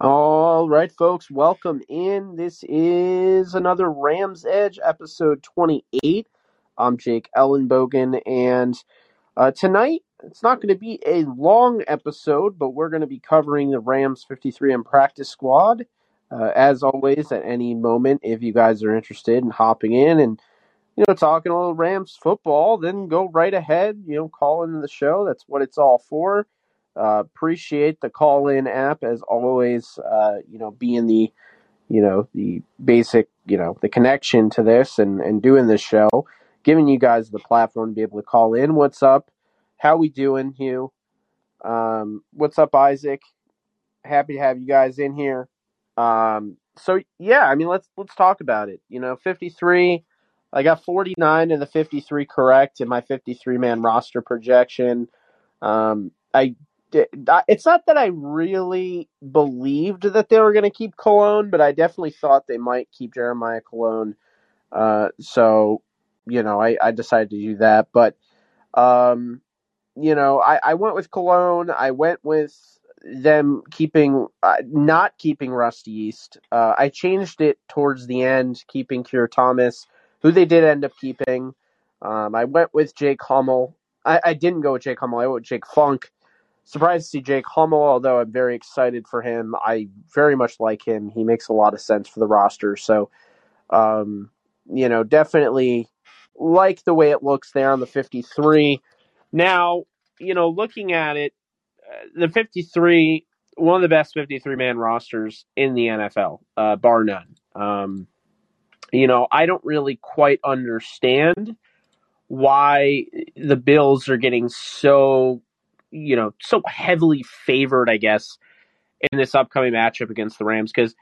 All right, folks, welcome in. This is another Rams Edge episode 28. I'm Jake Ellenbogen, and uh, tonight it's not going to be a long episode, but we're going to be covering the Rams 53 and practice squad. Uh, as always, at any moment, if you guys are interested in hopping in and you know talking a little Rams football, then go right ahead. You know, call into the show. That's what it's all for. Uh, appreciate the call in app as always. Uh, you know, being the you know the basic you know the connection to this and and doing this show, giving you guys the platform to be able to call in. What's up? How we doing, Hugh? Um, what's up, Isaac? Happy to have you guys in here. Um, so yeah, I mean let's let's talk about it. You know, fifty three. I got forty nine in the fifty three correct in my fifty three man roster projection. Um, I it's not that I really believed that they were going to keep Cologne, but I definitely thought they might keep Jeremiah Cologne. Uh, so, you know, I, I decided to do that. But, um, you know, I, I went with Cologne. I went with them keeping, uh, not keeping Russ Yeast. Uh, I changed it towards the end, keeping Keir Thomas, who they did end up keeping. Um, I went with Jake Hummel. I, I didn't go with Jake Hummel. I went with Jake Funk surprised to see Jake Hummel, although I'm very excited for him. I very much like him. He makes a lot of sense for the roster. So, um, you know, definitely like the way it looks there on the 53. Now, you know, looking at it, uh, the 53, one of the best 53 man rosters in the NFL, uh, bar none. Um, you know, I don't really quite understand why the Bills are getting so you know, so heavily favored, I guess, in this upcoming matchup against the Rams. Because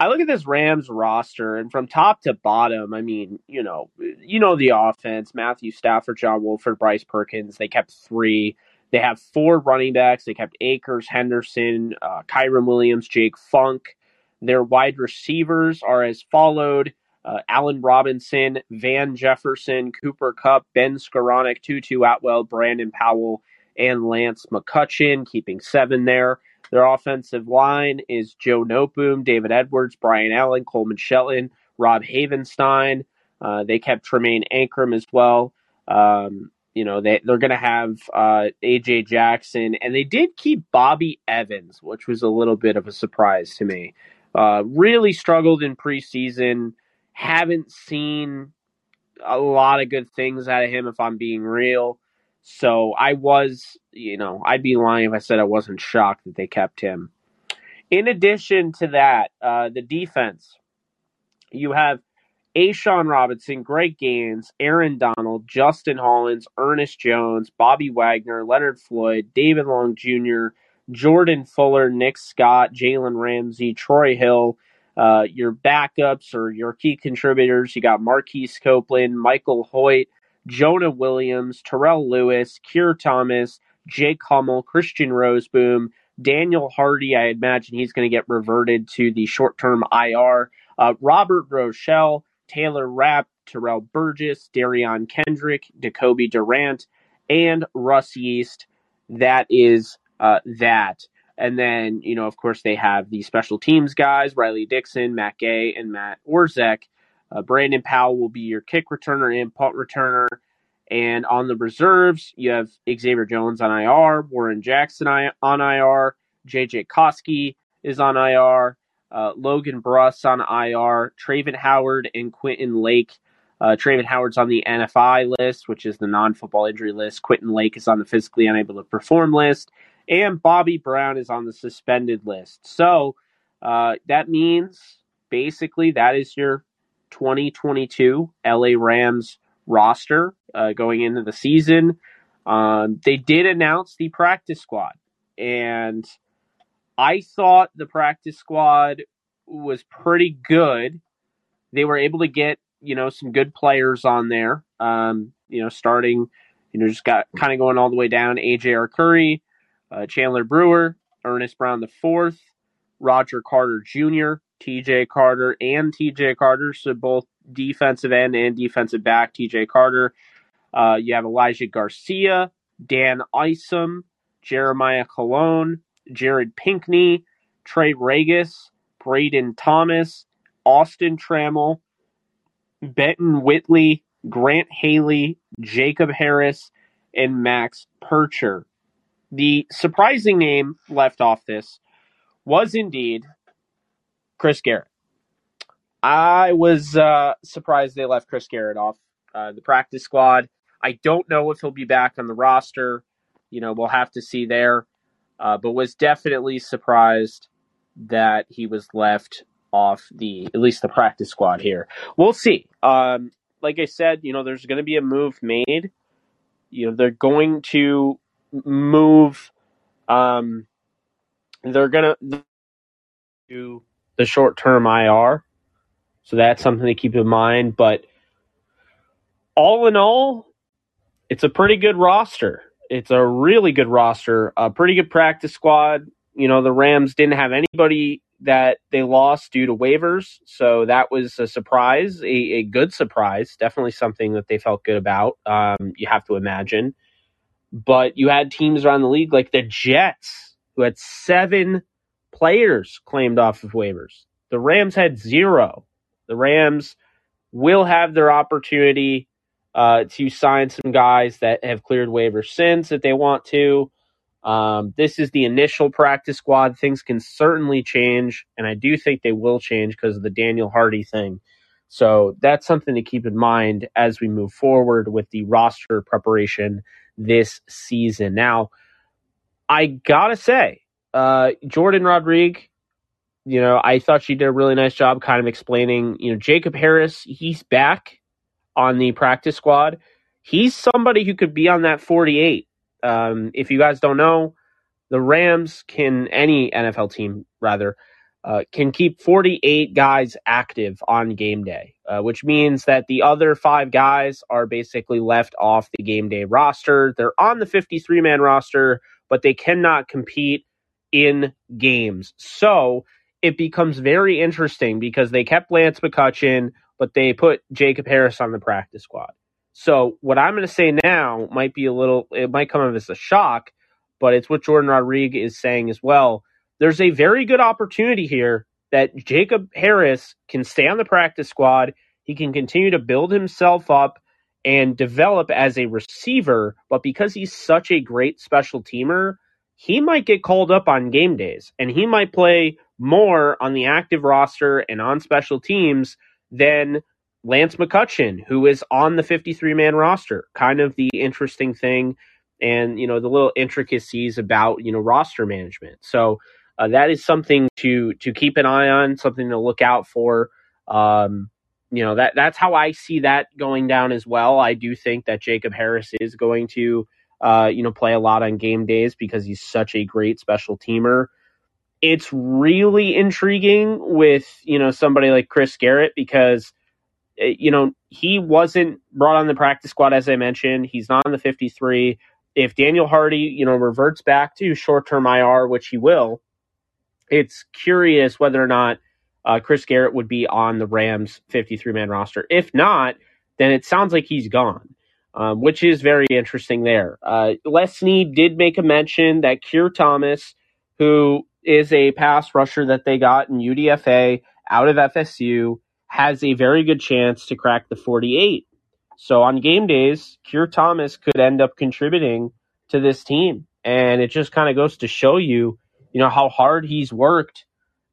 I look at this Rams roster, and from top to bottom, I mean, you know, you know the offense: Matthew Stafford, John Wolford, Bryce Perkins. They kept three. They have four running backs. They kept Akers, Henderson, uh, Kyren Williams, Jake Funk. Their wide receivers are as followed. Uh, Allen Robinson, Van Jefferson, Cooper Kupp, Ben Skowronek, Tutu Atwell, Brandon Powell, and Lance McCutcheon, keeping seven there. Their offensive line is Joe Noteboom, David Edwards, Brian Allen, Coleman Shelton, Rob Havenstein. Uh, they kept Tremayne Anchrum as well. Um, you know, they, they're going to have uh, A.J. Jackson, and they did keep Bobby Evans, which was a little bit of a surprise to me. Uh, really struggled in preseason. Haven't seen a lot of good things out of him, if I'm being real. So I was, you know, I'd be lying if I said I wasn't shocked that they kept him. In addition to that, uh, the defense, you have A'Shawn Robinson, Greg Gaines, Aaron Donald, Justin Hollins, Ernest Jones, Bobby Wagner, Leonard Floyd, David Long Jr., Jordan Fuller, Nick Scott, Jalen Ramsey, Troy Hill. Uh, your backups or your key contributors, you got Marquise Copeland, Michael Hoyt, Jonah Williams, Terrell Lewis, Keir Thomas, Jake Hummel, Christian Rozeboom, Daniel Hardy. I imagine he's going to get reverted to the short term IR. Uh, Robert Rochelle, Taylor Rapp, Terrell Burgess, Derion Kendrick, Decobie Durant, and Russ Yeast. That is uh, that. And then, you know, of course, they have the special teams guys Riley Dixon, Matt Gay, and Matt Orzech. Uh, Brandon Powell will be your kick returner and punt returner. And on the reserves, you have Xavier Jones on IR, Warren Jackson on IR, JJ Koski is on IR, uh, Logan Bruss on IR, Travin Howard and Quentin Lake. Uh, Travin Howard's on the NFI list, which is the non football injury list. Quentin Lake is on the physically unable to perform list. And Bobby Brown is on the suspended list. So uh, that means basically that is your 2022 LA Rams roster uh, going into the season. Um, they did announce the practice squad, and I thought the practice squad was pretty good. They were able to get you know some good players on there. Um, you know, starting you know just got kind of going all the way down. AJ Arcuri, uh, Chandler Brewer, Earnest Brown the fourth, Roger Carter Jr., TJ Carter and TJ Carter, so both defensive end and defensive back. TJ Carter. Uh, you have Elijah Garcia, Dan Isom, Jeremiah Cologne, Jared Pinkney, Trey Ragas, Brayden Thomas, Austin Trammell, Benton Whitley, Grant Haley, Jacob Harris, and Max Pircher. The surprising name left off this was indeed Chris Garrett. I was uh, surprised they left Chris Garrett off uh, the practice squad. I don't know if he'll be back on the roster. You know, we'll have to see there. Uh, but was definitely surprised that he was left off the at least the practice squad here. We'll see. Um, like I said, you know, there's going to be a move made. You know, they're going to move. Um, they're to do the short term IR. So that's something to keep in mind. But all in all, it's a pretty good roster. It's a really good roster, a pretty good practice squad. You know, the Rams didn't have anybody that they lost due to waivers. So that was a surprise, a, a good surprise, definitely something that they felt good about. Um, you have to imagine. But you had teams around the league like the Jets, who had seven players claimed off of waivers. The Rams had zero. The Rams will have their opportunity uh, to sign some guys that have cleared waivers since if they want to. Um, this is the initial practice squad. Things can certainly change, and I do think they will change because of the Daniel Hardy thing. So that's something to keep in mind as we move forward with the roster preparation this season. Now, I gotta say, uh, Jourdan Rodrigue, you know, I thought she did a really nice job kind of explaining, you know, Jacob Harris, he's back on the practice squad. He's somebody who could be on that 48 um, if you guys don't know, the Rams can, any NFL team rather, uh, can keep 48 guys active on game day, uh, which means that the other five guys are basically left off the game day roster. They're on the 53 man roster, but they cannot compete in games. So it becomes very interesting because they kept Lance McCutcheon, but they put Jacob Harris on the practice squad. So what I'm going to say now might be a little, it might come as a shock, but it's what Jourdan Rodrigue is saying as well. There's a very good opportunity here that Jacob Harris can stay on the practice squad. He can continue to build himself up and develop as a receiver, but because he's such a great special teamer, he might get called up on game days and he might play more on the active roster and on special teams than Lance McCutcheon, who is on the 53 man roster. Kind of the interesting thing and, you know, the little intricacies about, you know, roster management. So uh, that is something to, to keep an eye on, something to look out for. Um, you know, that, that's how I see that going down as well. I do think that Jacob Harris is going to, uh, you know, play a lot on game days because he's such a great special teamer. It's really intriguing with, you know, somebody like Chris Garrett because Eh, you know, he wasn't brought on the practice squad, as I mentioned. He's not on the 53. If Daniel Hardy, you know, reverts back to short term IR, which he will, it's curious whether or not uh, Chris Garrett would be on the Rams 53 man roster. If not, then it sounds like he's gone, um, which is very interesting there. Uh, Les Snead did make a mention that Keir Thomas, who is a pass rusher that they got in UDFA out of FSU, has a very good chance to crack the 48. So on game days, Keir Thomas could end up contributing to this team. And it just kind of goes to show you, you know, how hard he's worked.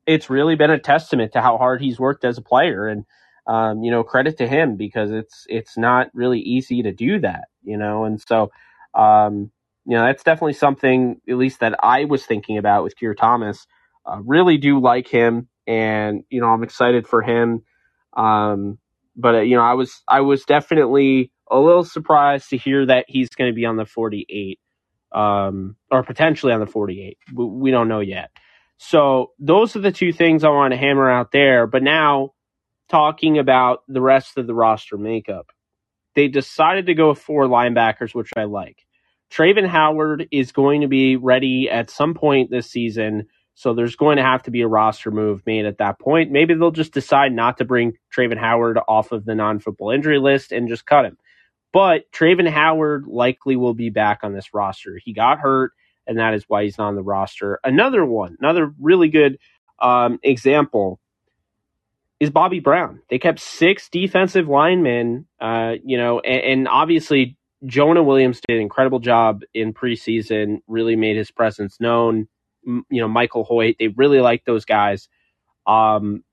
It's really been a testament to how hard he's worked as a player. And, um, you know, credit to him because it's, it's not really easy to do that, you know? And so, um, you know, that's definitely something, at least that I was thinking about with Keir Thomas. Uh, really do like him. And, you know, I'm excited for him um, but uh, you know, I was I was definitely a little surprised to hear that he's going to be on the 48, um, or potentially on the 48. We, we don't know yet. So those are the two things I want to hammer out there. But now, talking about the rest of the roster makeup, they decided to go with four linebackers, which I like. Travin Howard is going to be ready at some point this season so there's going to have to be a roster move made at that point. Maybe they'll just decide not to bring Travin Howard off of the non football injury list and just cut him. But Travin Howard likely will be back on this roster. He got hurt and that is why he's on the roster. Another one, another really good um, example is Bobby Brown. They kept six defensive linemen, uh, you know, and, and, obviously Jonah Williams did an incredible job in preseason, really made his presence known. M- you know, Michael Hoyt, they really like those guys. Um,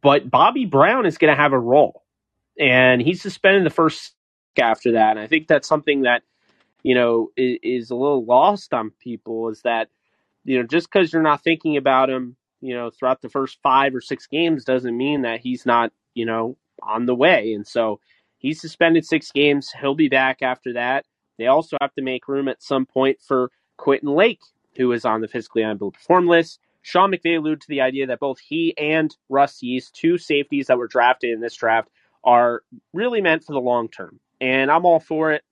but Bobby Brown is going to have a role, and he's suspended the first after that. And I think that's something that you know is, is a little lost on people is that you know just because you're not thinking about him you know, throughout the first five or six games doesn't mean that he's not, you know, on the way. And so he's suspended six games. He'll be back after that. They also have to make room at some point for Quentin Lake, who is on the physically unable to perform list. Sean McVay alluded to the idea that both he and Russ Yeast, two safeties that were drafted in this draft, are really meant for the long term. And I'm all for it.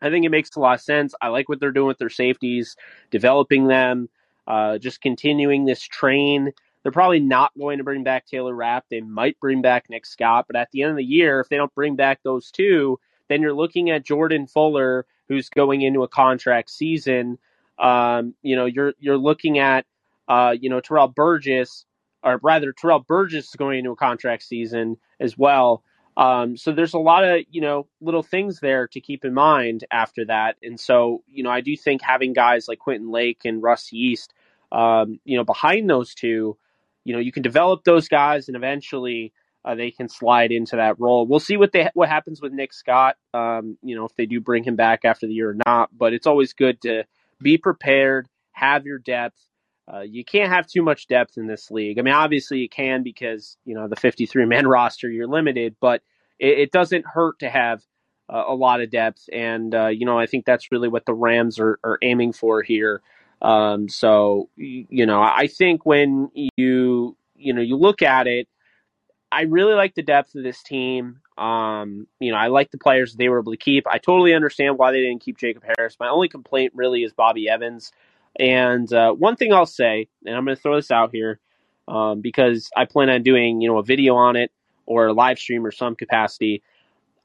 I think it makes a lot of sense. I like what they're doing with their safeties, developing them, uh, just continuing this train. They're probably not going to bring back Taylor Rapp. They might bring back Nick Scott, but at the end of the year, if they don't bring back those two, then you're looking at Jordan Fuller, who's going into a contract season. Um, you know, you're you're looking at uh, you know Terrell Burgess, or rather Terrell Burgess is going into a contract season as well. Um, so there's a lot of you know little things there to keep in mind after that, and so you know I do think having guys like Quentin Lake and Russ Yeast um, you know, behind those two, you know, you can develop those guys and eventually uh, they can slide into that role. We'll see what they what happens with Nick Scott. Um, you know, if they do bring him back after the year or not. But it's always good to be prepared, have your depth. Uh, you can't have too much depth in this league. I mean, obviously you can because you know the 53 man roster you're limited, but it, it doesn't hurt to have uh, a lot of depth. And uh, you know, I think that's really what the Rams are, are aiming for here. Um, so you know, I think when you you know you look at it, I really like the depth of this team. Um, you know, I like the players they were able to keep. I totally understand why they didn't keep Jacob Harris. My only complaint really is Bobby Evans. And uh, one thing I'll say, and I'm going to throw this out here um, because I plan on doing you know a video on it or a live stream or some capacity.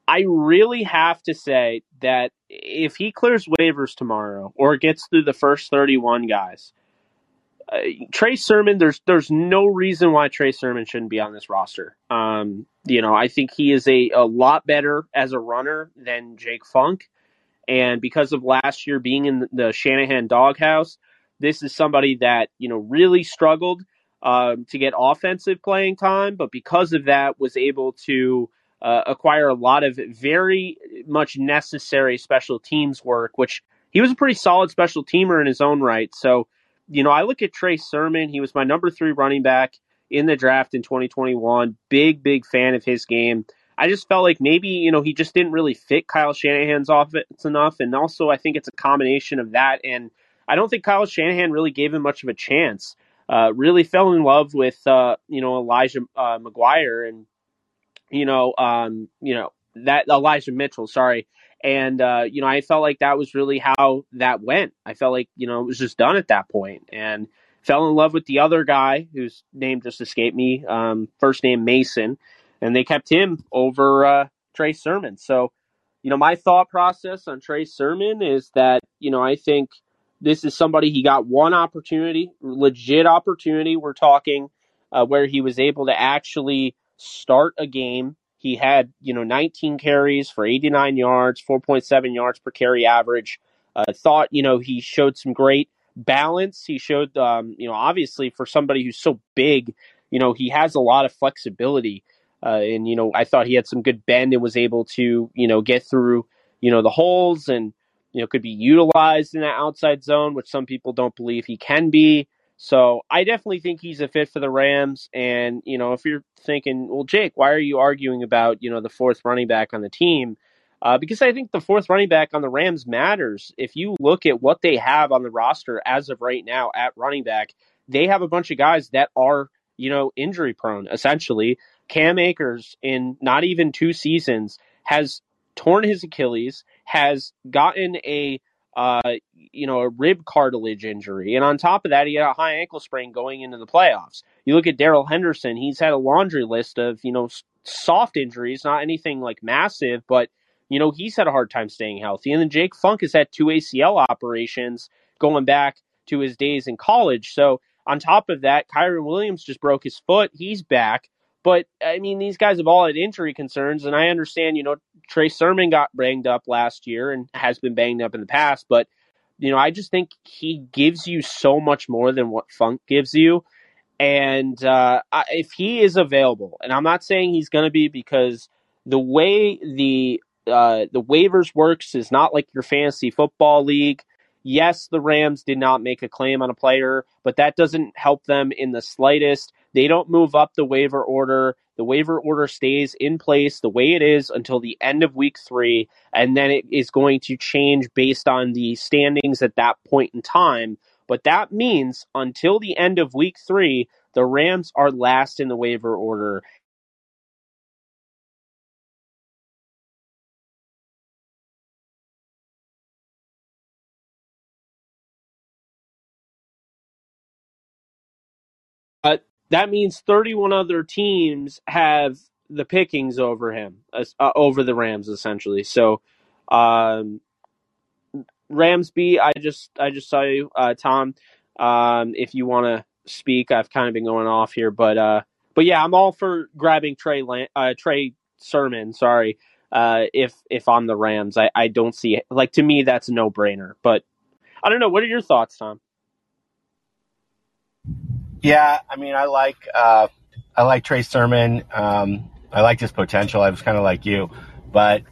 I really have to say that if he clears waivers tomorrow or gets through the first 31 guys, uh, Trey Sermon, there's there's no reason why Trey Sermon shouldn't be on this roster. Um, you know, I think he is a, a lot better as a runner than Jake Funk. And because of last year being in the Shanahan doghouse, this is somebody that, you know, really struggled um, to get offensive playing time, but because of that was able to uh, acquire a lot of very much necessary special teams work, which he was a pretty solid special teamer in his own right. So, you know, I look at Trey Sermon. He was my number three running back in the draft in 2021. Big, big fan of his game. I just felt like maybe, you know, he just didn't really fit Kyle Shanahan's offense enough. And also, I think it's a combination of that. And I don't think Kyle Shanahan really gave him much of a chance. Uh, really fell in love with, uh, you know, Elijah uh, McGuire. And you know, um, you know that Elijah Mitchell, sorry, and uh, you know I felt like that was really how that went. I felt like you know it was just done at that point, and fell in love with the other guy whose name just escaped me, um, first name Mason, and they kept him over uh, Trey Sermon. So, you know, my thought process on Trey Sermon is that you know I think this is somebody he got one opportunity, legit opportunity. We're talking uh, where he was able to actually start a game. He had, you know, 19 carries for 89 yards, 4.7 yards per carry average. Uh, thought, you know, he showed some great balance. He showed, um, you know, obviously for somebody who's so big, you know, he has a lot of flexibility. Uh, and, you know, I thought he had some good bend and was able to, you know, get through, you know, the holes and, you know, could be utilized in that outside zone, which some people don't believe he can be. So I definitely think he's a fit for the Rams. And, you know, if you're thinking, well, Jake, why are you arguing about, you know, the fourth running back on the team? Uh, because I think the fourth running back on the Rams matters. If you look at what they have on the roster as of right now at running back, they have a bunch of guys that are, you know, injury prone, essentially. Cam Akers, in not even two seasons, has torn his Achilles, has gotten a uh, you know, a rib cartilage injury. And on top of that, he had a high ankle sprain going into the playoffs. You look at Darrell Henderson, he's had a laundry list of, you know, soft injuries, not anything like massive, but, you know, he's had a hard time staying healthy. And then Jake Funk has had two ACL operations, going back to his days in college. So on top of that, Kyren Williams just broke his foot. He's back. But I mean, these guys have all had injury concerns, and I understand, you know, Trey Sermon got banged up last year and has been banged up in the past, but you know, I just think he gives you so much more than what Funk gives you. And uh, if he is available, and I'm not saying he's going to be because the way the uh, the waivers works is not like your fantasy football league. Yes, the Rams did not make a claim on a player, but that doesn't help them in the slightest. They don't move up the waiver order. The waiver order stays in place the way it is until the end of week three, and then it is going to change based on the standings at that point in time. But that means until the end of week three, the Rams are last in the waiver order. Uh, that means 31 other teams have the pickings over him, uh, over the Rams, essentially. So, um, Ramsby, I just I just saw you, uh, Tom. Um, if you want to speak, I've kind of been going off here, but uh, but yeah, I'm all for grabbing Trey Lan- uh, Trey Sermon. Sorry, uh, if if on the Rams, I I don't see it. Like to me, that's a no brainer. But I don't know. What are your thoughts, Tom? Yeah, I mean, I like uh, I like Trey Sermon. Um, I like his potential. I was kind of like you, but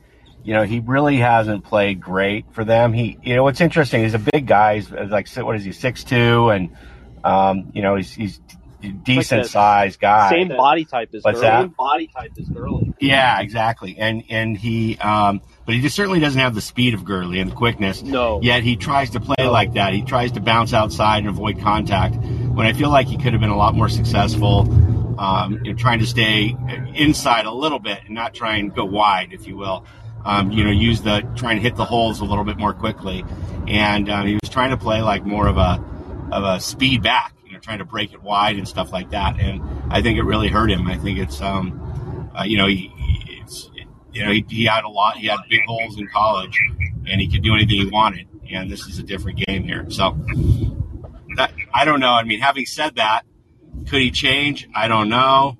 you know, he really hasn't played great for them. He, you know, what's interesting, he's a big guy. He's like, what is he, six two, and um, you know, he's he's decent like sized guy. Same body type as What's Gurley. That? Same body type as Gurley. Yeah, exactly. And and he, um, but he just certainly doesn't have the speed of Gurley and the quickness. No. Yet he tries to play like that. He tries to bounce outside and avoid contact. When I feel like he could have been a lot more successful, um, you know, trying to stay inside a little bit and not try and go wide, if you will. Um, you know, use the trying to hit the holes a little bit more quickly, and um, he was trying to play like more of a of a speed back, you know, trying to break it wide and stuff like that. And I think it really hurt him. I think it's, um, uh, you know, he, it's, you know, he, he had a lot. He had big holes in college, and he could do anything he wanted. And this is a different game here. So that, I don't know. I mean, having said that, could he change? I don't know.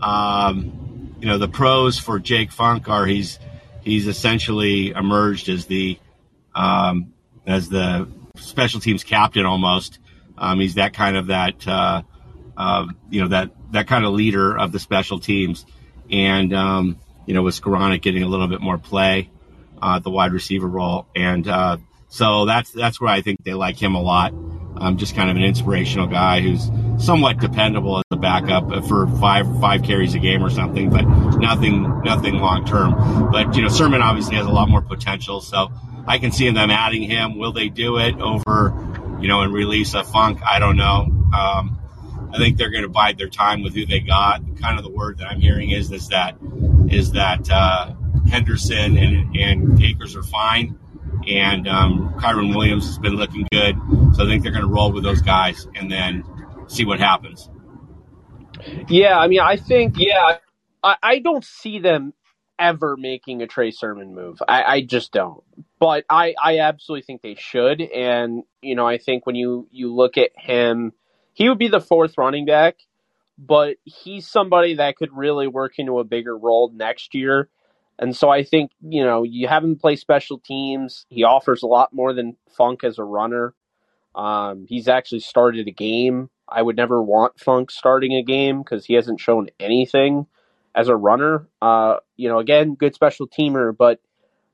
Um, you know, the pros for Jake Funk are he's he's essentially emerged as the um, as the special teams captain almost. Um, he's that kind of that uh, uh, you know that that kind of leader of the special teams, and um, you know with Skowronek getting a little bit more play, uh, the wide receiver role, and uh, so that's that's where I think they like him a lot. Um, just kind of an inspirational guy who's somewhat dependable as a backup for five five carries a game or something, but nothing nothing long term. But you know, Sermon obviously has a lot more potential, so I can see them adding him. Will they do it over, you know, and release a Funk? I don't know. Um, I think they're going to bide their time with who they got. Kind of the word that I'm hearing is is that is that uh, Henderson and, and Akers are fine and um, Kyren Williams has been looking good. So I think they're going to roll with those guys and then see what happens. Yeah, I mean, I think yeah, I, I don't see them ever making a Trey Sermon move. I, I just don't. But I, I absolutely think they should. And you know, I think when you you look at him, he would be the fourth running back, but he's somebody that could really work into a bigger role next year. And so I think, you know, you have him play special teams. He offers a lot more than Funk as a runner. Um, he's actually started a game. I would never want Funk starting a game because he hasn't shown anything as a runner. Uh, you know, again, good special teamer, but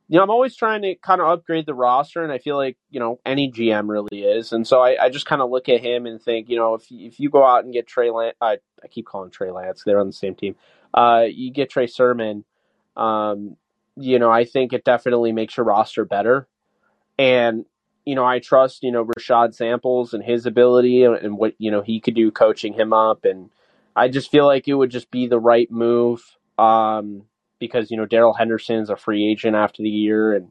you know, I'm always trying to kind of upgrade the roster, and I feel like you know any GM really is, and so I, I just kind of look at him and think, you know, if if you go out and get Trey Lance, I, I keep calling Trey Lance, they're on the same team. Uh, you get Trey Sermon, um, you know, I think it definitely makes your roster better. And, you know, I trust, you know, Rashad Samples and his ability and, what, you know, he could do coaching him up. And I just feel like it would just be the right move um, because, you know, Darrell Henderson's a free agent after the year. And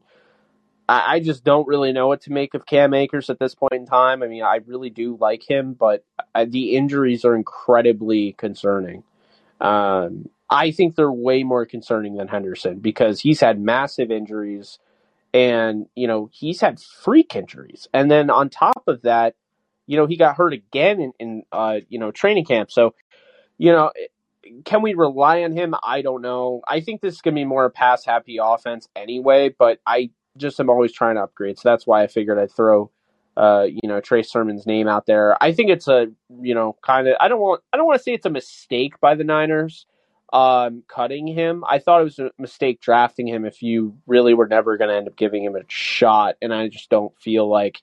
I, I just don't really know what to make of Cam Akers at this point in time. I mean, I really do like him, but I, the injuries are incredibly concerning. Um, I think they're way more concerning than Henderson because he's had massive injuries and you know he's had freak injuries, and then on top of that, you know he got hurt again in, in uh, you know training camp. So you know, can we rely on him? I don't know. I think this is gonna be more a pass happy offense anyway, but I just am always trying to upgrade, so that's why I figured I'd throw. Uh, you know Trey Sermon's name out there. I think it's a you know kind of I don't want I don't want to say it's a mistake by the Niners um, cutting him. I thought it was a mistake drafting him if you really were never going to end up giving him a shot. And I just don't feel like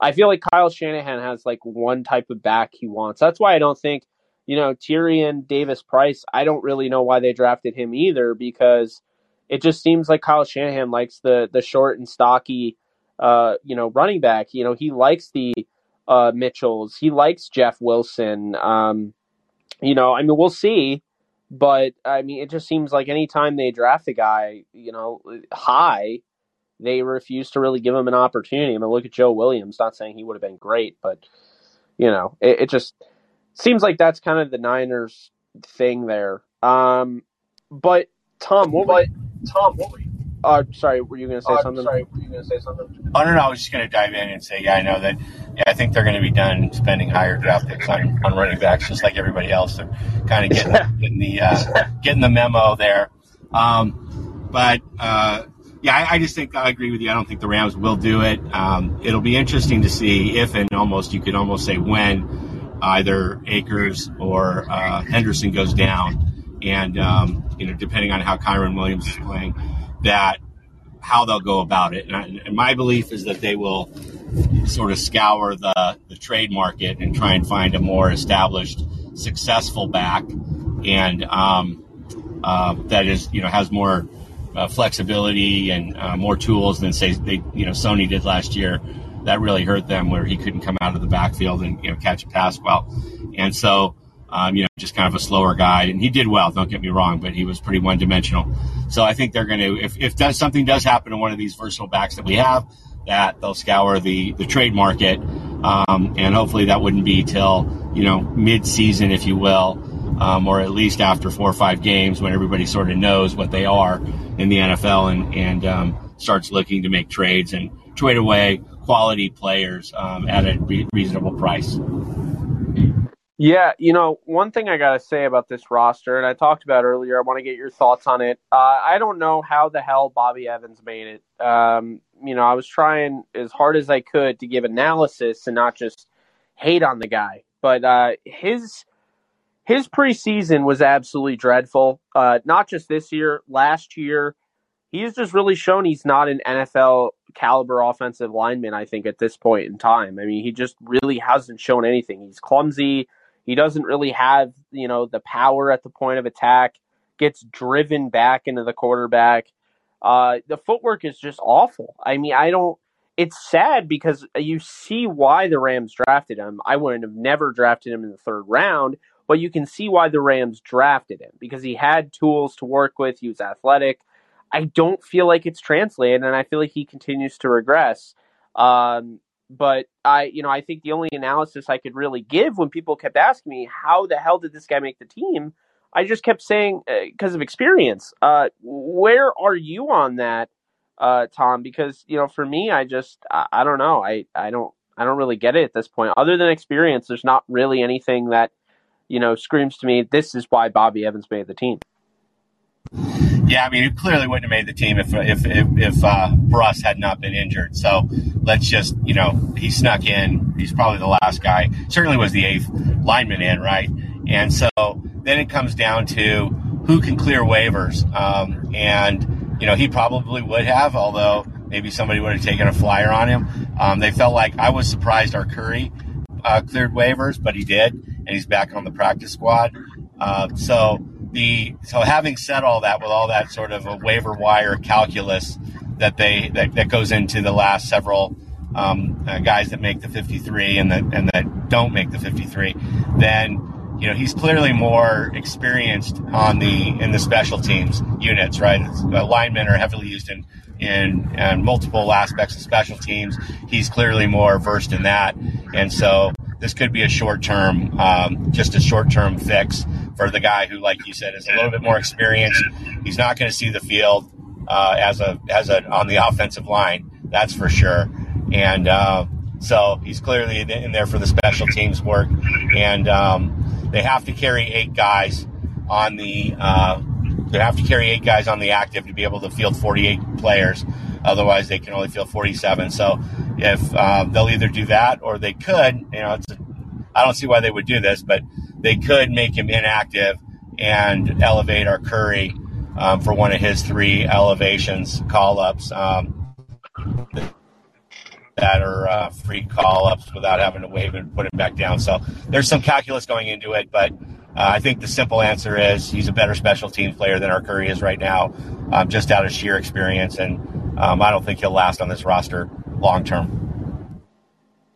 I feel like Kyle Shanahan has like one type of back he wants. That's why I don't think you know Tyrion Davis Price. I don't really know why they drafted him either because it just seems like Kyle Shanahan likes the the short and stocky uh, you know running back. You know he likes the uh, Mitchells. He likes Jeff Wilson. Um, you know, I mean, we'll see. But I mean, it just seems like anytime they draft a guy, you know, high, they refuse to really give him an opportunity. I mean, look at Joe Williams. Not saying he would have been great, but you know, it, it just seems like that's kind of the Niners thing there. Um, but Tom, what? But Tom, what? Were uh, sorry, were you going to say uh, something? Sorry, were you going to say something? Oh no, no, I was just going to dive in and say, yeah, I know that. Yeah, I think they're going to be done spending higher draft picks on, on running backs, just like everybody else. They're kind of getting getting the uh, getting the memo there. Um, but uh, yeah, I, I, just think I agree with you. I don't think the Rams will do it. Um, it'll be interesting to see if and almost you could almost say when either Akers or uh, Henderson goes down, and um, you know depending on how Kyren Williams is playing, that how they'll go about it. And, I, and, my belief is that they will sort of scour the, the trade market and try and find a more established, successful back, and um, uh, that is you know has more uh, flexibility and uh, more tools than say they you know Sony did last year. That really hurt them where he couldn't come out of the backfield and you know catch a pass well, and so um, you know, just kind of a slower guy. And he did well, don't get me wrong, but he was pretty one dimensional. So I think they're going to, if, if does, something does happen to one of these versatile backs that we have, that they'll scour the, the trade market. Um, and hopefully that wouldn't be till, you know, mid season, if you will, um, or at least after four or five games when everybody sort of knows what they are in the NFL and, and um, starts looking to make trades and trade away quality players um, at a re- reasonable price. Yeah, you know, one thing I got to say about this roster, and I talked about earlier, I want to get your thoughts on it. Uh, I don't know how the hell Bobby Evans made it. Um, you know, I was trying as hard as I could to give analysis and not just hate on the guy. But uh, his his preseason was absolutely dreadful. Uh, not just this year, last year, he's just really shown he's not an NFL caliber offensive lineman. I think at this point in time, I mean, he just really hasn't shown anything. He's clumsy. He doesn't really have, you know, the power at the point of attack, gets driven back into the quarterback. Uh, the footwork is just awful. I mean, I don't, it's sad because you see why the Rams drafted him. I wouldn't have never drafted him in the third round, but you can see why the Rams drafted him because he had tools to work with. He was athletic. I don't feel like it's translated, and I feel like he continues to regress. Um, but I, you know, I think the only analysis I could really give when people kept asking me, how the hell did this guy make the team? I just kept saying, because uh, of experience. Uh, where are you on that, uh, Tom? Because, you know, for me, I just, I, I don't know. I, I don't, I don't really get it at this point. Other than experience, there's not really anything that, you know, screams to me, this is why Bobby Evans made the team. Yeah, I mean, he clearly wouldn't have made the team if if if, if uh, Bruss had not been injured. So let's just, you know, he snuck in. He's probably the last guy. Certainly was the eighth lineman in, right? And so then it comes down to who can clear waivers. Um, and you know, he probably would have, although maybe somebody would have taken a flyer on him. Um, they felt like I was surprised Arcuri uh, cleared waivers, but he did, and he's back on the practice squad. Uh, so the so having said all that, with all that sort of a waiver wire calculus that they that, that goes into the last several um, uh, guys that make the 53 and that and that don't make the 53, then you know he's clearly more experienced on the in the special teams units, right? Uh, linemen are heavily used in in, in multiple aspects of special teams. He's clearly more versed in that, and so this could be a short term, um, just a short term fix for the guy who, like you said, is a little bit more experienced. He's not going to see the field uh, as a as a on the offensive line. That's for sure. And uh, so he's clearly in there for the special teams work. And um, they have to carry eight guys on the. Uh, they have to carry eight guys on the active to be able to field 48 players. Otherwise, they can only field 47. So if uh, they'll either do that or they could, you know, it's a, I don't see why they would do this, but they could make him inactive and elevate Arcuri um, for one of his three elevations call ups um, that are uh, free call ups without having to wave and put him back down. So there's some calculus going into it, but uh, I think the simple answer is he's a better special team player than Arcuri is right now, um, just out of sheer experience. And um, I don't think he'll last on this roster long term.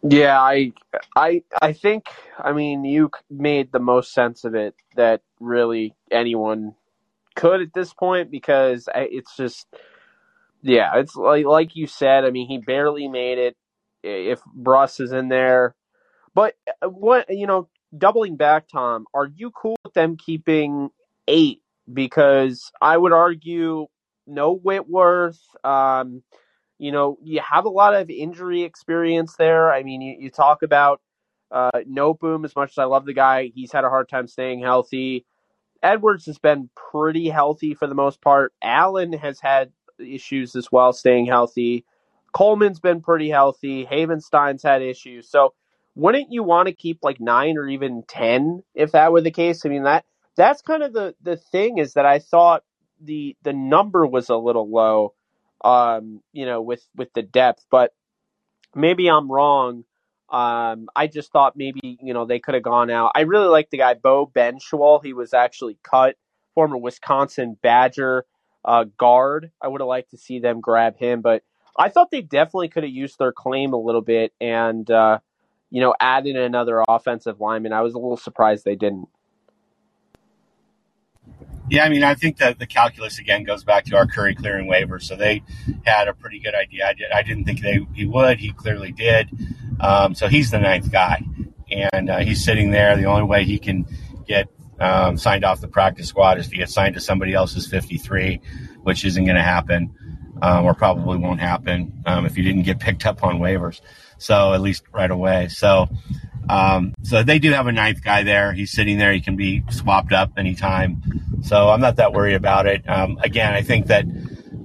Yeah, I, I, I think. I mean, you made the most sense of it that really anyone could at this point because it's just, yeah, it's like like you said. I mean, he barely made it. If Bruss is in there, but uh, what you know, doubling back, Tom, are you cool with them keeping eight? Because I would argue no Whitworth. Um, you know, you have a lot of injury experience there. I mean, you, you talk about uh, Boom. as much as I love the guy, he's had a hard time staying healthy. Edwards has been pretty healthy for the most part. Allen has had issues as well, staying healthy. Coleman's been pretty healthy. Havenstein's had issues. So, wouldn't you want to keep like nine or even ten if that were the case? I mean that that's kind of the the thing is that I thought the the number was a little low um, you know, with with the depth. But maybe I'm wrong. Um, I just thought maybe you know they could have gone out. I really like the guy Bo Benzschawel. He was actually cut, former Wisconsin Badger uh, guard. I would have liked to see them grab him, but I thought they definitely could have used their claim a little bit and uh, you know added another offensive lineman. I was a little surprised they didn't. Yeah, I mean, I think that the calculus again goes back to Arcuri clearing waivers. So they had a pretty good idea. I, did, I didn't think they he would. He clearly did. Um, so he's the ninth guy, and uh, he's sitting there. The only way he can get um, signed off the practice squad is to get signed to somebody else's 53, which isn't going to happen, um, or probably won't happen um, if you didn't get picked up on waivers. So at least right away. So um, so they do have a ninth guy there. He's sitting there. He can be swapped up anytime. So I'm not that worried about it. Um, again, I think that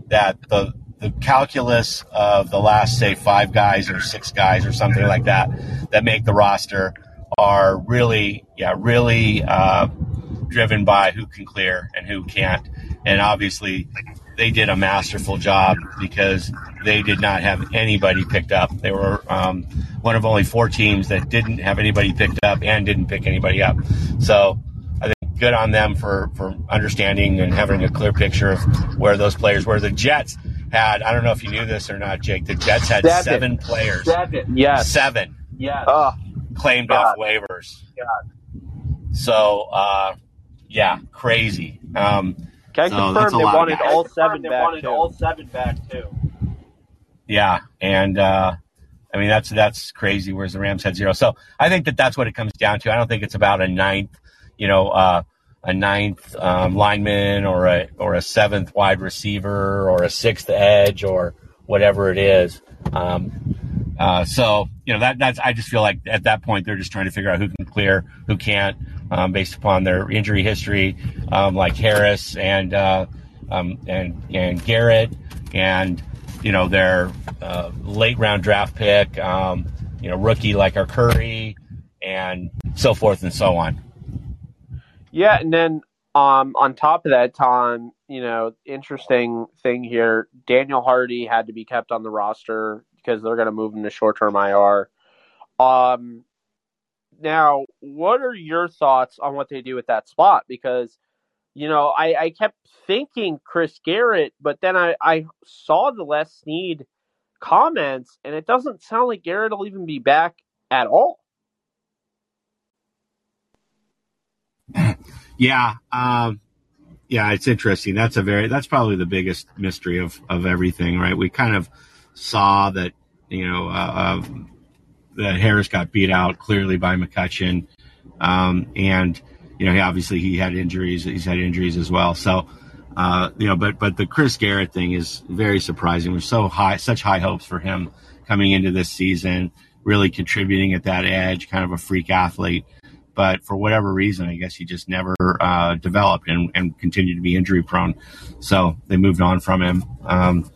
that the the calculus of the last say five guys or six guys or something like that that make the roster are really yeah really uh, driven by who can clear and who can't. And obviously, they did a masterful job because they did not have anybody picked up. They were um, one of only four teams that didn't have anybody picked up and didn't pick anybody up. So I think good on them for, for understanding and having a clear picture of where those players were. The Jets had, I don't know if you knew this or not, Jake, the Jets had seven, seven players. Seven. Yes. Seven. Yes. Oh, claimed God. off waivers. God. So, uh, yeah, crazy. Um, can so confirm they wanted all seven they back wanted too. all seven back too. Yeah, and uh, I mean that's that's crazy. Whereas the Rams had zero, so I think that that's what it comes down to. I don't think it's about a ninth, you know, uh, a ninth um, lineman or a or a seventh wide receiver or a sixth edge or whatever it is. Um, uh, so you know that that's I just feel like at that point they're just trying to figure out who can clear, who can't, um, based upon their injury history, um, like Harris and uh, um, and and Garrett, and you know their uh, late round draft pick, um, you know rookie like Arcuri, and so forth and so on. Yeah, and then um, on top of that, Tom, you know, interesting thing here, Daniel Hardy had to be kept on the roster because they're going to move him to short term IR. Um, now, what are your thoughts on what they do with that spot? Because, you know, I, I kept thinking Chris Garrett, but then I, I saw the Les Snead comments, and it doesn't sound like Garrett will even be back at all. Yeah, um, yeah, it's interesting. That's a very that's probably the biggest mystery of of everything, right? We kind of saw that you know uh, that Harris got beat out clearly by McCutcheon, um, and you know he obviously he had injuries. He's had injuries as well. So Uh, you know, but but the Chris Garrett thing is very surprising. We're so high, such high hopes for him coming into this season, really contributing at that edge, kind of a freak athlete. But for whatever reason, I guess he just never uh, developed and, and continued to be injury prone. So they moved on from him. Um,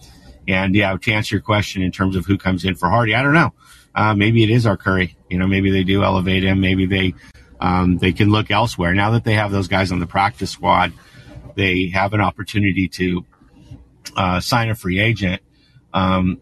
and yeah, to answer your question in terms of who comes in for Hardy, I don't know. Uh, maybe it is Arcuri. You know, maybe they do elevate him. Maybe they um, they can look elsewhere now that they have those guys on the practice squad they have an opportunity to uh, sign a free agent, um,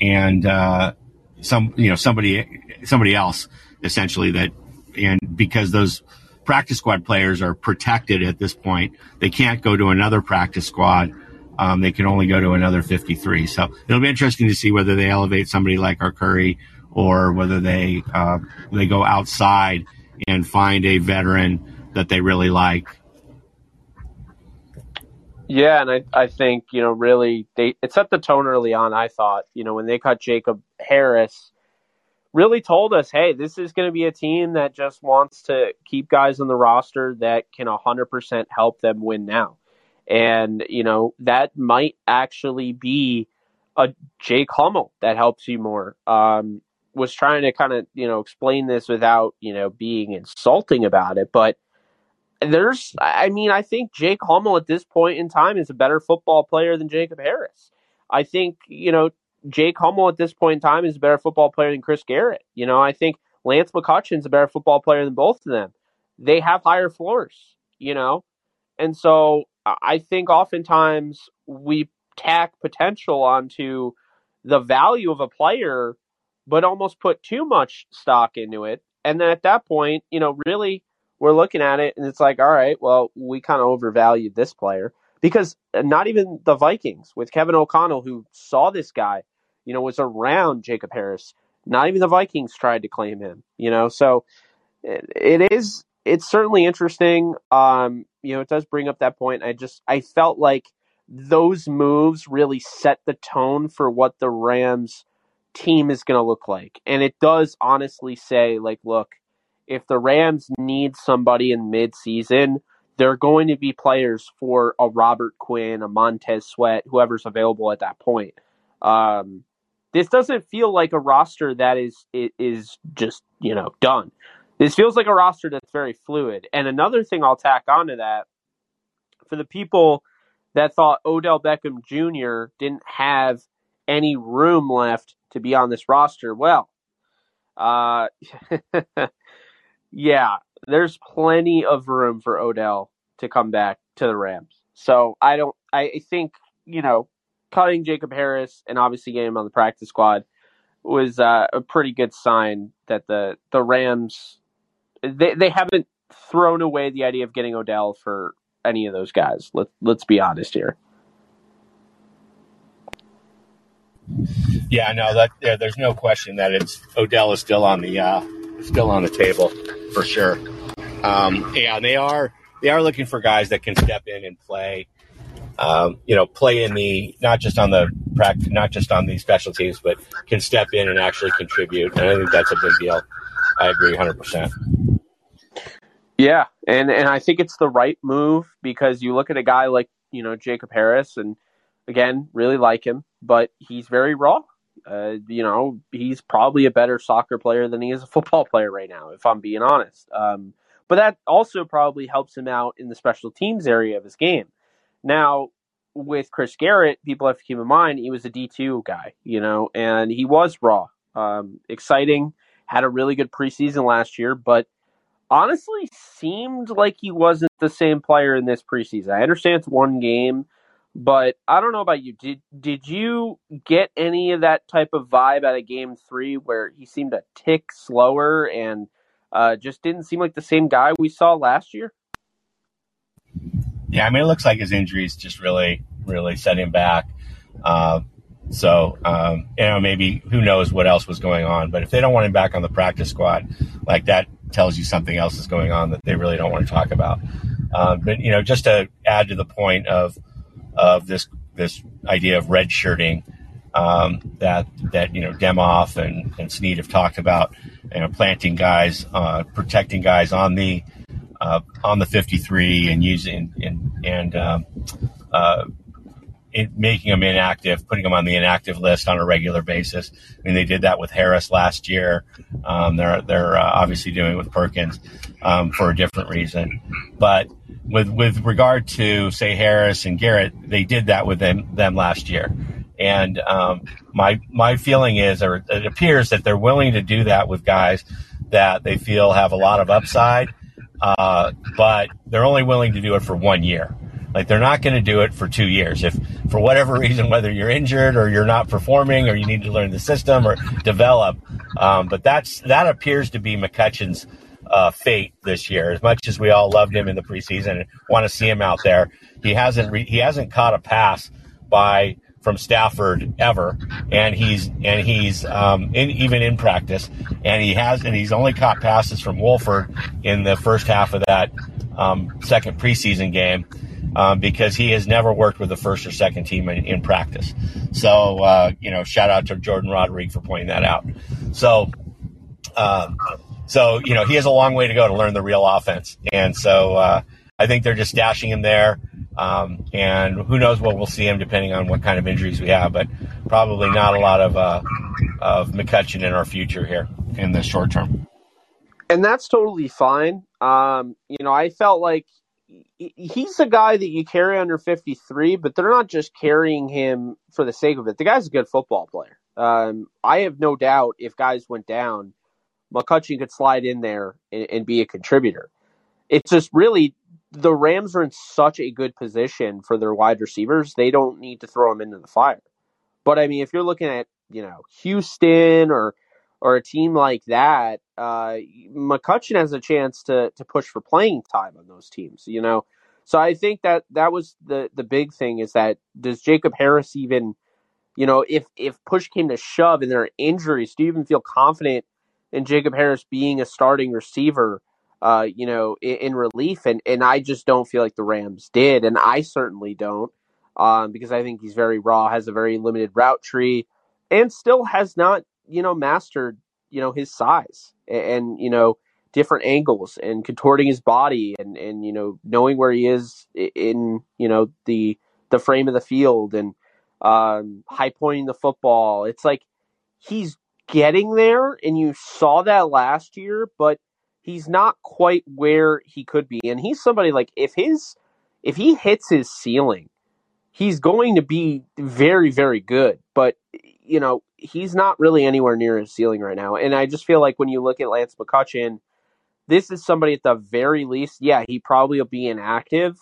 and, uh, some you know somebody somebody else essentially that and because those practice squad players are protected at this point, they can't go to another practice squad. Um, they can only go to another 53. So it'll be interesting to see whether they elevate somebody like Arcuri or whether they uh, they go outside and find a veteran that they really like yeah, and I I think you know really they it set the tone early on. I thought you know when they cut Jacob Harris, really told us, hey, this is going to be a team that just wants to keep guys on the roster that can hundred percent help them win now, and you know that might actually be a Jake Hummel that helps you more. Um, was trying to kind of you know explain this without you know being insulting about it, but there's, I mean, I think Jake Hummel at this point in time is a better football player than Jacob Harris. I think, you know, Jake Hummel at this point in time is a better football player than Chris Garrett. You know, I think Lance McCutcheon's a better football player than both of them. They have higher floors, you know? And so I think oftentimes we tack potential onto the value of a player, but almost put too much stock into it. And then at that point, you know, really we're looking at it and it's like, all right, well, we kind of overvalued this player because uh, not even the Vikings with Kevin O'Connell, who saw this guy, you know, was around Jacob Harris. Not even the Vikings tried to claim him, you know. So it, it is, it's certainly interesting. Um, you know, it does bring up that point. I just, I felt like those moves really set the tone for what the Rams team is going to look like, and it does honestly say, like, look if the Rams need somebody in midseason, they're going to be players for a Robert Quinn, a Montez Sweat, whoever's available at that point. Um, this doesn't feel like a roster that is is just you know done. This feels like a roster that's very fluid. And another thing I'll tack onto that for the people that thought Odell Beckham Jr. didn't have any room left to be on this roster, well, uh, yeah, there's plenty of room for Odell to come back to the Rams. So I don't. I think you know, cutting Jacob Harris and obviously getting him on the practice squad was uh, a pretty good sign that the the Rams they they haven't thrown away the idea of getting Odell for any of those guys. Let let's be honest here. Yeah, no, that yeah, there's no question that it's Odell is still on the uh, still on the table for sure. Um, yeah, they are they are looking for guys that can step in and play. Um, you know, play in the not just on the practice, not just on the special teams, but can step in and actually contribute. And I think that's a big deal. I agree, hundred percent. Yeah, and and I think it's the right move because you look at a guy like you know Jacob Harris, and again, really like him, but he's very raw. Uh, you know, he's probably a better soccer player than he is a football player right now, if I'm being honest. Um, but that also probably helps him out in the special teams area of his game. Now, with Chris Garrett, people have to keep in mind he was a D2 guy, you know, and he was raw, um, exciting, had a really good preseason last year, but honestly seemed like he wasn't the same player in this preseason. I understand it's one game but I don't know about you. Did did you get any of that type of vibe out of Game Three, where he seemed a tick slower and uh, just didn't seem like the same guy we saw last year? Yeah, I mean, it looks like his injuries just really, really set him back. Uh, so, um, you know, maybe who knows what else was going on. But if they don't want him back on the practice squad, like that tells you something else is going on that they really don't want to talk about. Uh, but you know, just to add to the point of of this this idea of redshirting um, that that you know Demoff and and Snead have talked about, you know, planting guys, uh, protecting guys on the uh, on the 53 and using and and um, uh, it, making him inactive, putting him on the inactive list on a regular basis. I mean, they did that with Harris last year. Um, they're they're uh, obviously doing it with Perkins um, for a different reason. But with with regard to say Harris and Garrett, they did that with them them last year. And um, my my feeling is, or it appears that they're willing to do that with guys that they feel have a lot of upside, uh, but they're only willing to do it for one year. Like they're not going to do it for two years. If for whatever reason, whether you're injured or you're not performing or you need to learn the system or develop, um, but that's that appears to be McCutcheon's uh, fate this year. As much as we all loved him in the preseason and want to see him out there, he hasn't re- he hasn't caught a pass by from Stafford ever, and he's and he's um, in, even in practice, and he has and he's only caught passes from Wolford in the first half of that um, second preseason game um, because he has never worked with the first or second team in, in practice. So, uh, you know, shout out to Jourdan Rodrigue for pointing that out. So, um, so you know, he has a long way to go to learn the real offense, and so uh, I think they're just dashing him there. Um, and who knows what we'll see him depending on what kind of injuries we have, but probably not a lot of uh, of McCutcheon in our future here in the short term. And that's totally fine. Um, you know, I felt like he's a guy that you carry under 53, but they're not just carrying him for the sake of it. The guy's a good football player. Um, I have no doubt if guys went down, McCutcheon could slide in there and, and, be a contributor. It's just really the Rams are in such a good position for their wide receivers; they don't need to throw them into the fire. But I mean, if you're looking at you know Houston or or a team like that, uh, McCutcheon has a chance to to push for playing time on those teams. You know, so I think that that was the the big thing is that does Jacob Harris even, you know, if if push came to shove and there are injuries, do you even feel confident in Jacob Harris being a starting receiver? Uh, you know, in, in relief, and and I just don't feel like the Rams did, and I certainly don't, um, because I think he's very raw, has a very limited route tree, and still has not you know, mastered, you know, his size and, and, you know, different angles and contorting his body and, and, you know, knowing where he is in, you know, the, the frame of the field and, um, high pointing the football. It's like he's getting there and you saw that last year, but he's not quite where he could be. And he's somebody like if his, if he hits his ceiling, he's going to be very, very good. But, you know, he's not really anywhere near his ceiling right now. And I just feel like when you look at Lance McCutcheon, this is somebody at the very least, yeah, he probably will be inactive,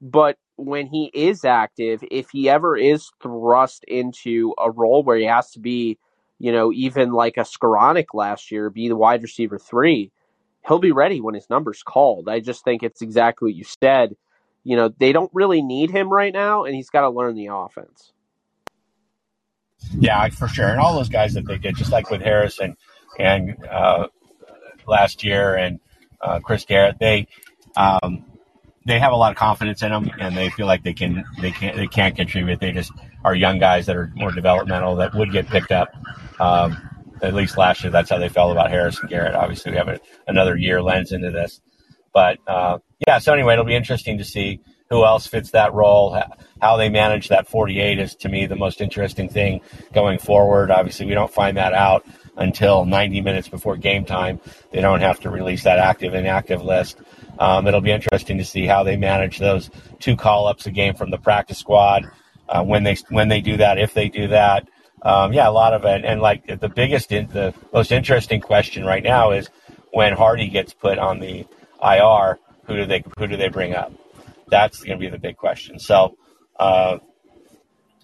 but when he is active, if he ever is thrust into a role where he has to be, you know, even like a Skowronek last year, be the wide receiver three, he'll be ready when his number's called. I just think it's exactly what you said. You know, they don't really need him right now, and he's got to learn the offense. Yeah, for sure. And all those guys that they did, just like with Harrison and uh, last year and uh, Chris Garrett, they um, they have a lot of confidence in them, and they feel like they can they can they can't contribute. They just are young guys that are more developmental that would get picked up. Um, at least last year, that's how they felt about Harris and Garrett. Obviously, we have a, another year lens into this, but uh, yeah. So anyway, it'll be interesting to see who else fits that role. How they manage that 48 is to me the most interesting thing going forward. Obviously, we don't find that out until 90 minutes before game time. They don't have to release that active inactive list. Um, it'll be interesting to see how they manage those two call ups a game from the practice squad uh, when they when they do that, if they do that. Um, yeah, a lot of it. And like the biggest, the most interesting question right now is when Hardy gets put on the IR, who do they who do they bring up? That's going to be the big question. So, uh,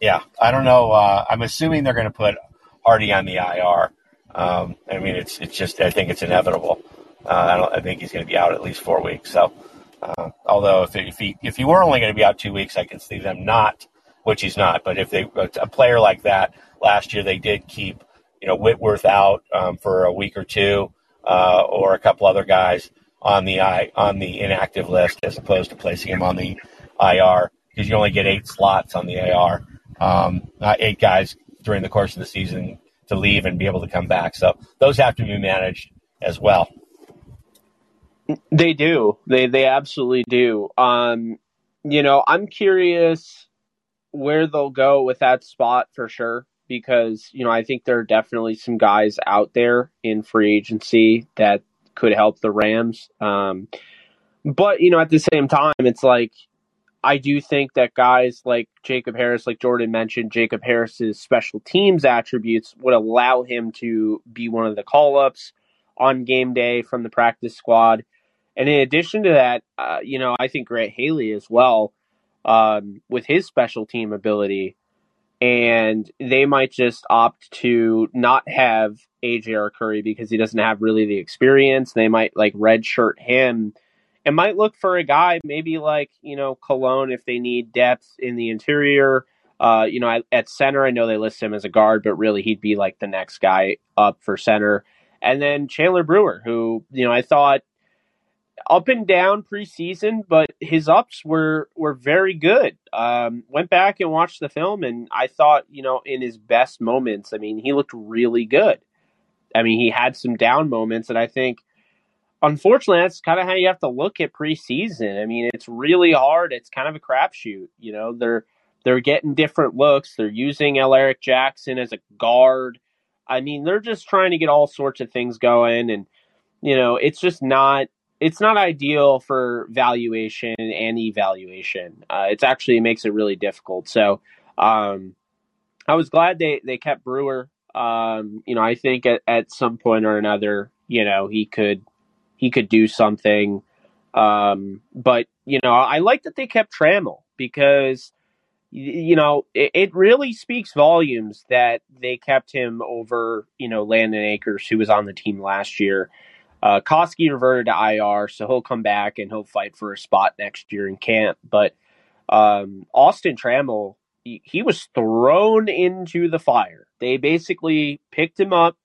yeah, I don't know. Uh, I'm assuming they're going to put Hardy on the IR. Um, I mean, it's it's just I think it's inevitable. Uh, I don't. I think he's going to be out at least four weeks. So, uh, although if if he if he were only going to be out two weeks, I can see them not, which he's not. But if they a player like that last year, they did keep you know Whitworth out um, for a week or two, uh, or a couple other guys on the I on the inactive list as opposed to placing him on the IR because you only get eight slots on the IR, um, eight guys during the course of the season to leave and be able to come back. So those have to be managed as well. They do. They they absolutely do. Um, you know, I'm curious where they'll go with that spot for sure because, you know, I think there are definitely some guys out there in free agency that could help the Rams. Um, but, you know, at the same time, it's like, I do think that guys like Jacob Harris, like Jordan mentioned, Jacob Harris's special teams attributes would allow him to be one of the call ups on game day from the practice squad. And in addition to that, uh, you know, I think Grant Haley as well, um, with his special team ability, and they might just opt to not have AJ Arcuri because he doesn't have really the experience. They might like redshirt him and might look for a guy maybe like you know Kolone if they need depth in the interior. Uh, you know, at center, I know they list him as a guard, but really he'd be like the next guy up for center. And then Chandler Brewer, who you know I thought up and down preseason, but his ups were were very good. Um, went back and watched the film, and I thought, you know, in his best moments, I mean, he looked really good. I mean, he had some down moments, and I think, unfortunately, that's kind of how you have to look at preseason. I mean, it's really hard. It's kind of a crapshoot. You know, they're they're getting different looks. They're using Alaric Jackson as a guard. I mean, they're just trying to get all sorts of things going, and you know, it's just not it's not ideal for valuation and evaluation. Uh, it's actually it makes it really difficult. So um, I was glad they they kept Brewer. Um, you know, I think at, at some point or another, you know, he could he could do something. Um, but you know, I like that they kept Trammell because you know it, it really speaks volumes that they kept him over you know Landen Akers, who was on the team last year. Uh, Koski reverted to IR, so he'll come back and he'll fight for a spot next year in camp. But um, Austin Trammell, he, he was thrown into the fire. They basically picked him up,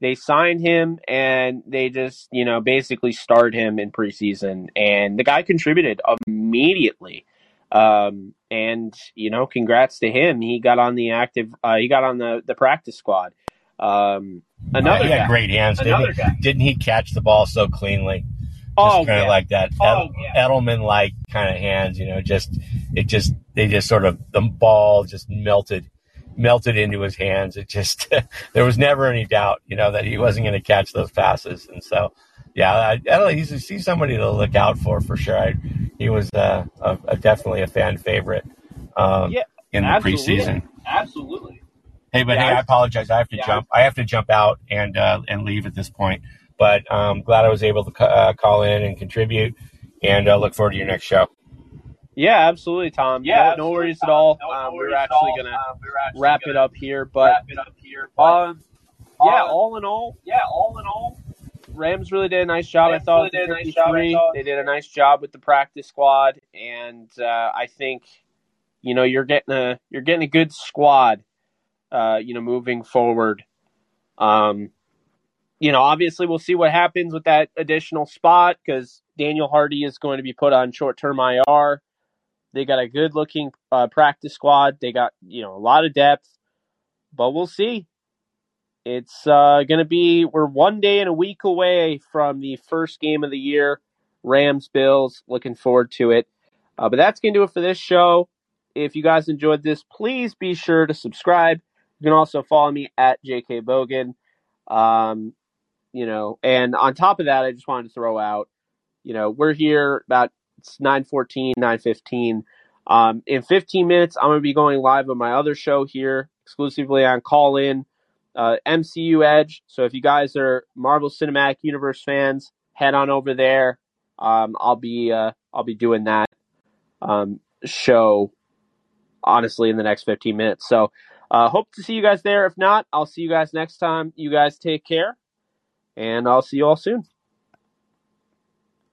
they signed him, and they just, you know, basically started him in preseason. And the guy contributed immediately. Um, and you know, congrats to him. He got on the active. Uh, he got on the the practice squad. Um, another he had guy. great hands. Another didn't, he? guy. didn't he catch the ball so cleanly? Just Oh, kind of yeah. like that Oh. Edelman like kind of hands, you know, just it just they just sort of the ball just melted melted into his hands. It just there was never any doubt, you know, that he wasn't going to catch those passes. And so, yeah, I, I don't know. He's, he's somebody to look out for for sure. I, he was uh, a, a, definitely a fan favorite um, Yeah, in the absolutely. preseason. Absolutely. Hey, but Yeah, hey, I- apologize. I have to Yeah. jump. I have to jump out and uh, and leave at this point. But um, glad I was able to uh, call in and contribute, and uh, look forward to your next show. Yeah, absolutely, Tom. Yeah, no, no worries at all. No um, we're actually all. gonna Um, we're actually wrap gonna it up here, but wrap it up here. But um, yeah, um, all in all, yeah, all in all, Rams really did a nice job. I thought really did a nice job, I thought. They did a nice job with the practice squad, and uh, I think you know you're getting a you're getting a good squad. Uh, you know, moving forward. Um, you know, obviously we'll see what happens with that additional spot because Daniel Hardy is going to be put on short term IR. They got a good looking uh, practice squad. They got you know a lot of depth, but we'll see. It's uh, going to be we're one day and a week away from the first game of the year, Rams Bills. Looking forward to it. Uh, but that's going to do it for this show. If you guys enjoyed this, please be sure to subscribe. You can also follow me at JK Bogan. Um, you know, and on top of that, I just wanted to throw out, you know, we're here about it's 914, 915. Um, in 15 minutes, I'm going to be going live on my other show here, exclusively on Callin, uh, MCU Edge. So if you guys are Marvel Cinematic Universe fans, head on over there. Um, I'll be uh, I'll be doing that um, show honestly in the next 15 minutes. So uh, hope to see you guys there. If not, I'll see you guys next time. You guys take care, and I'll see you all soon.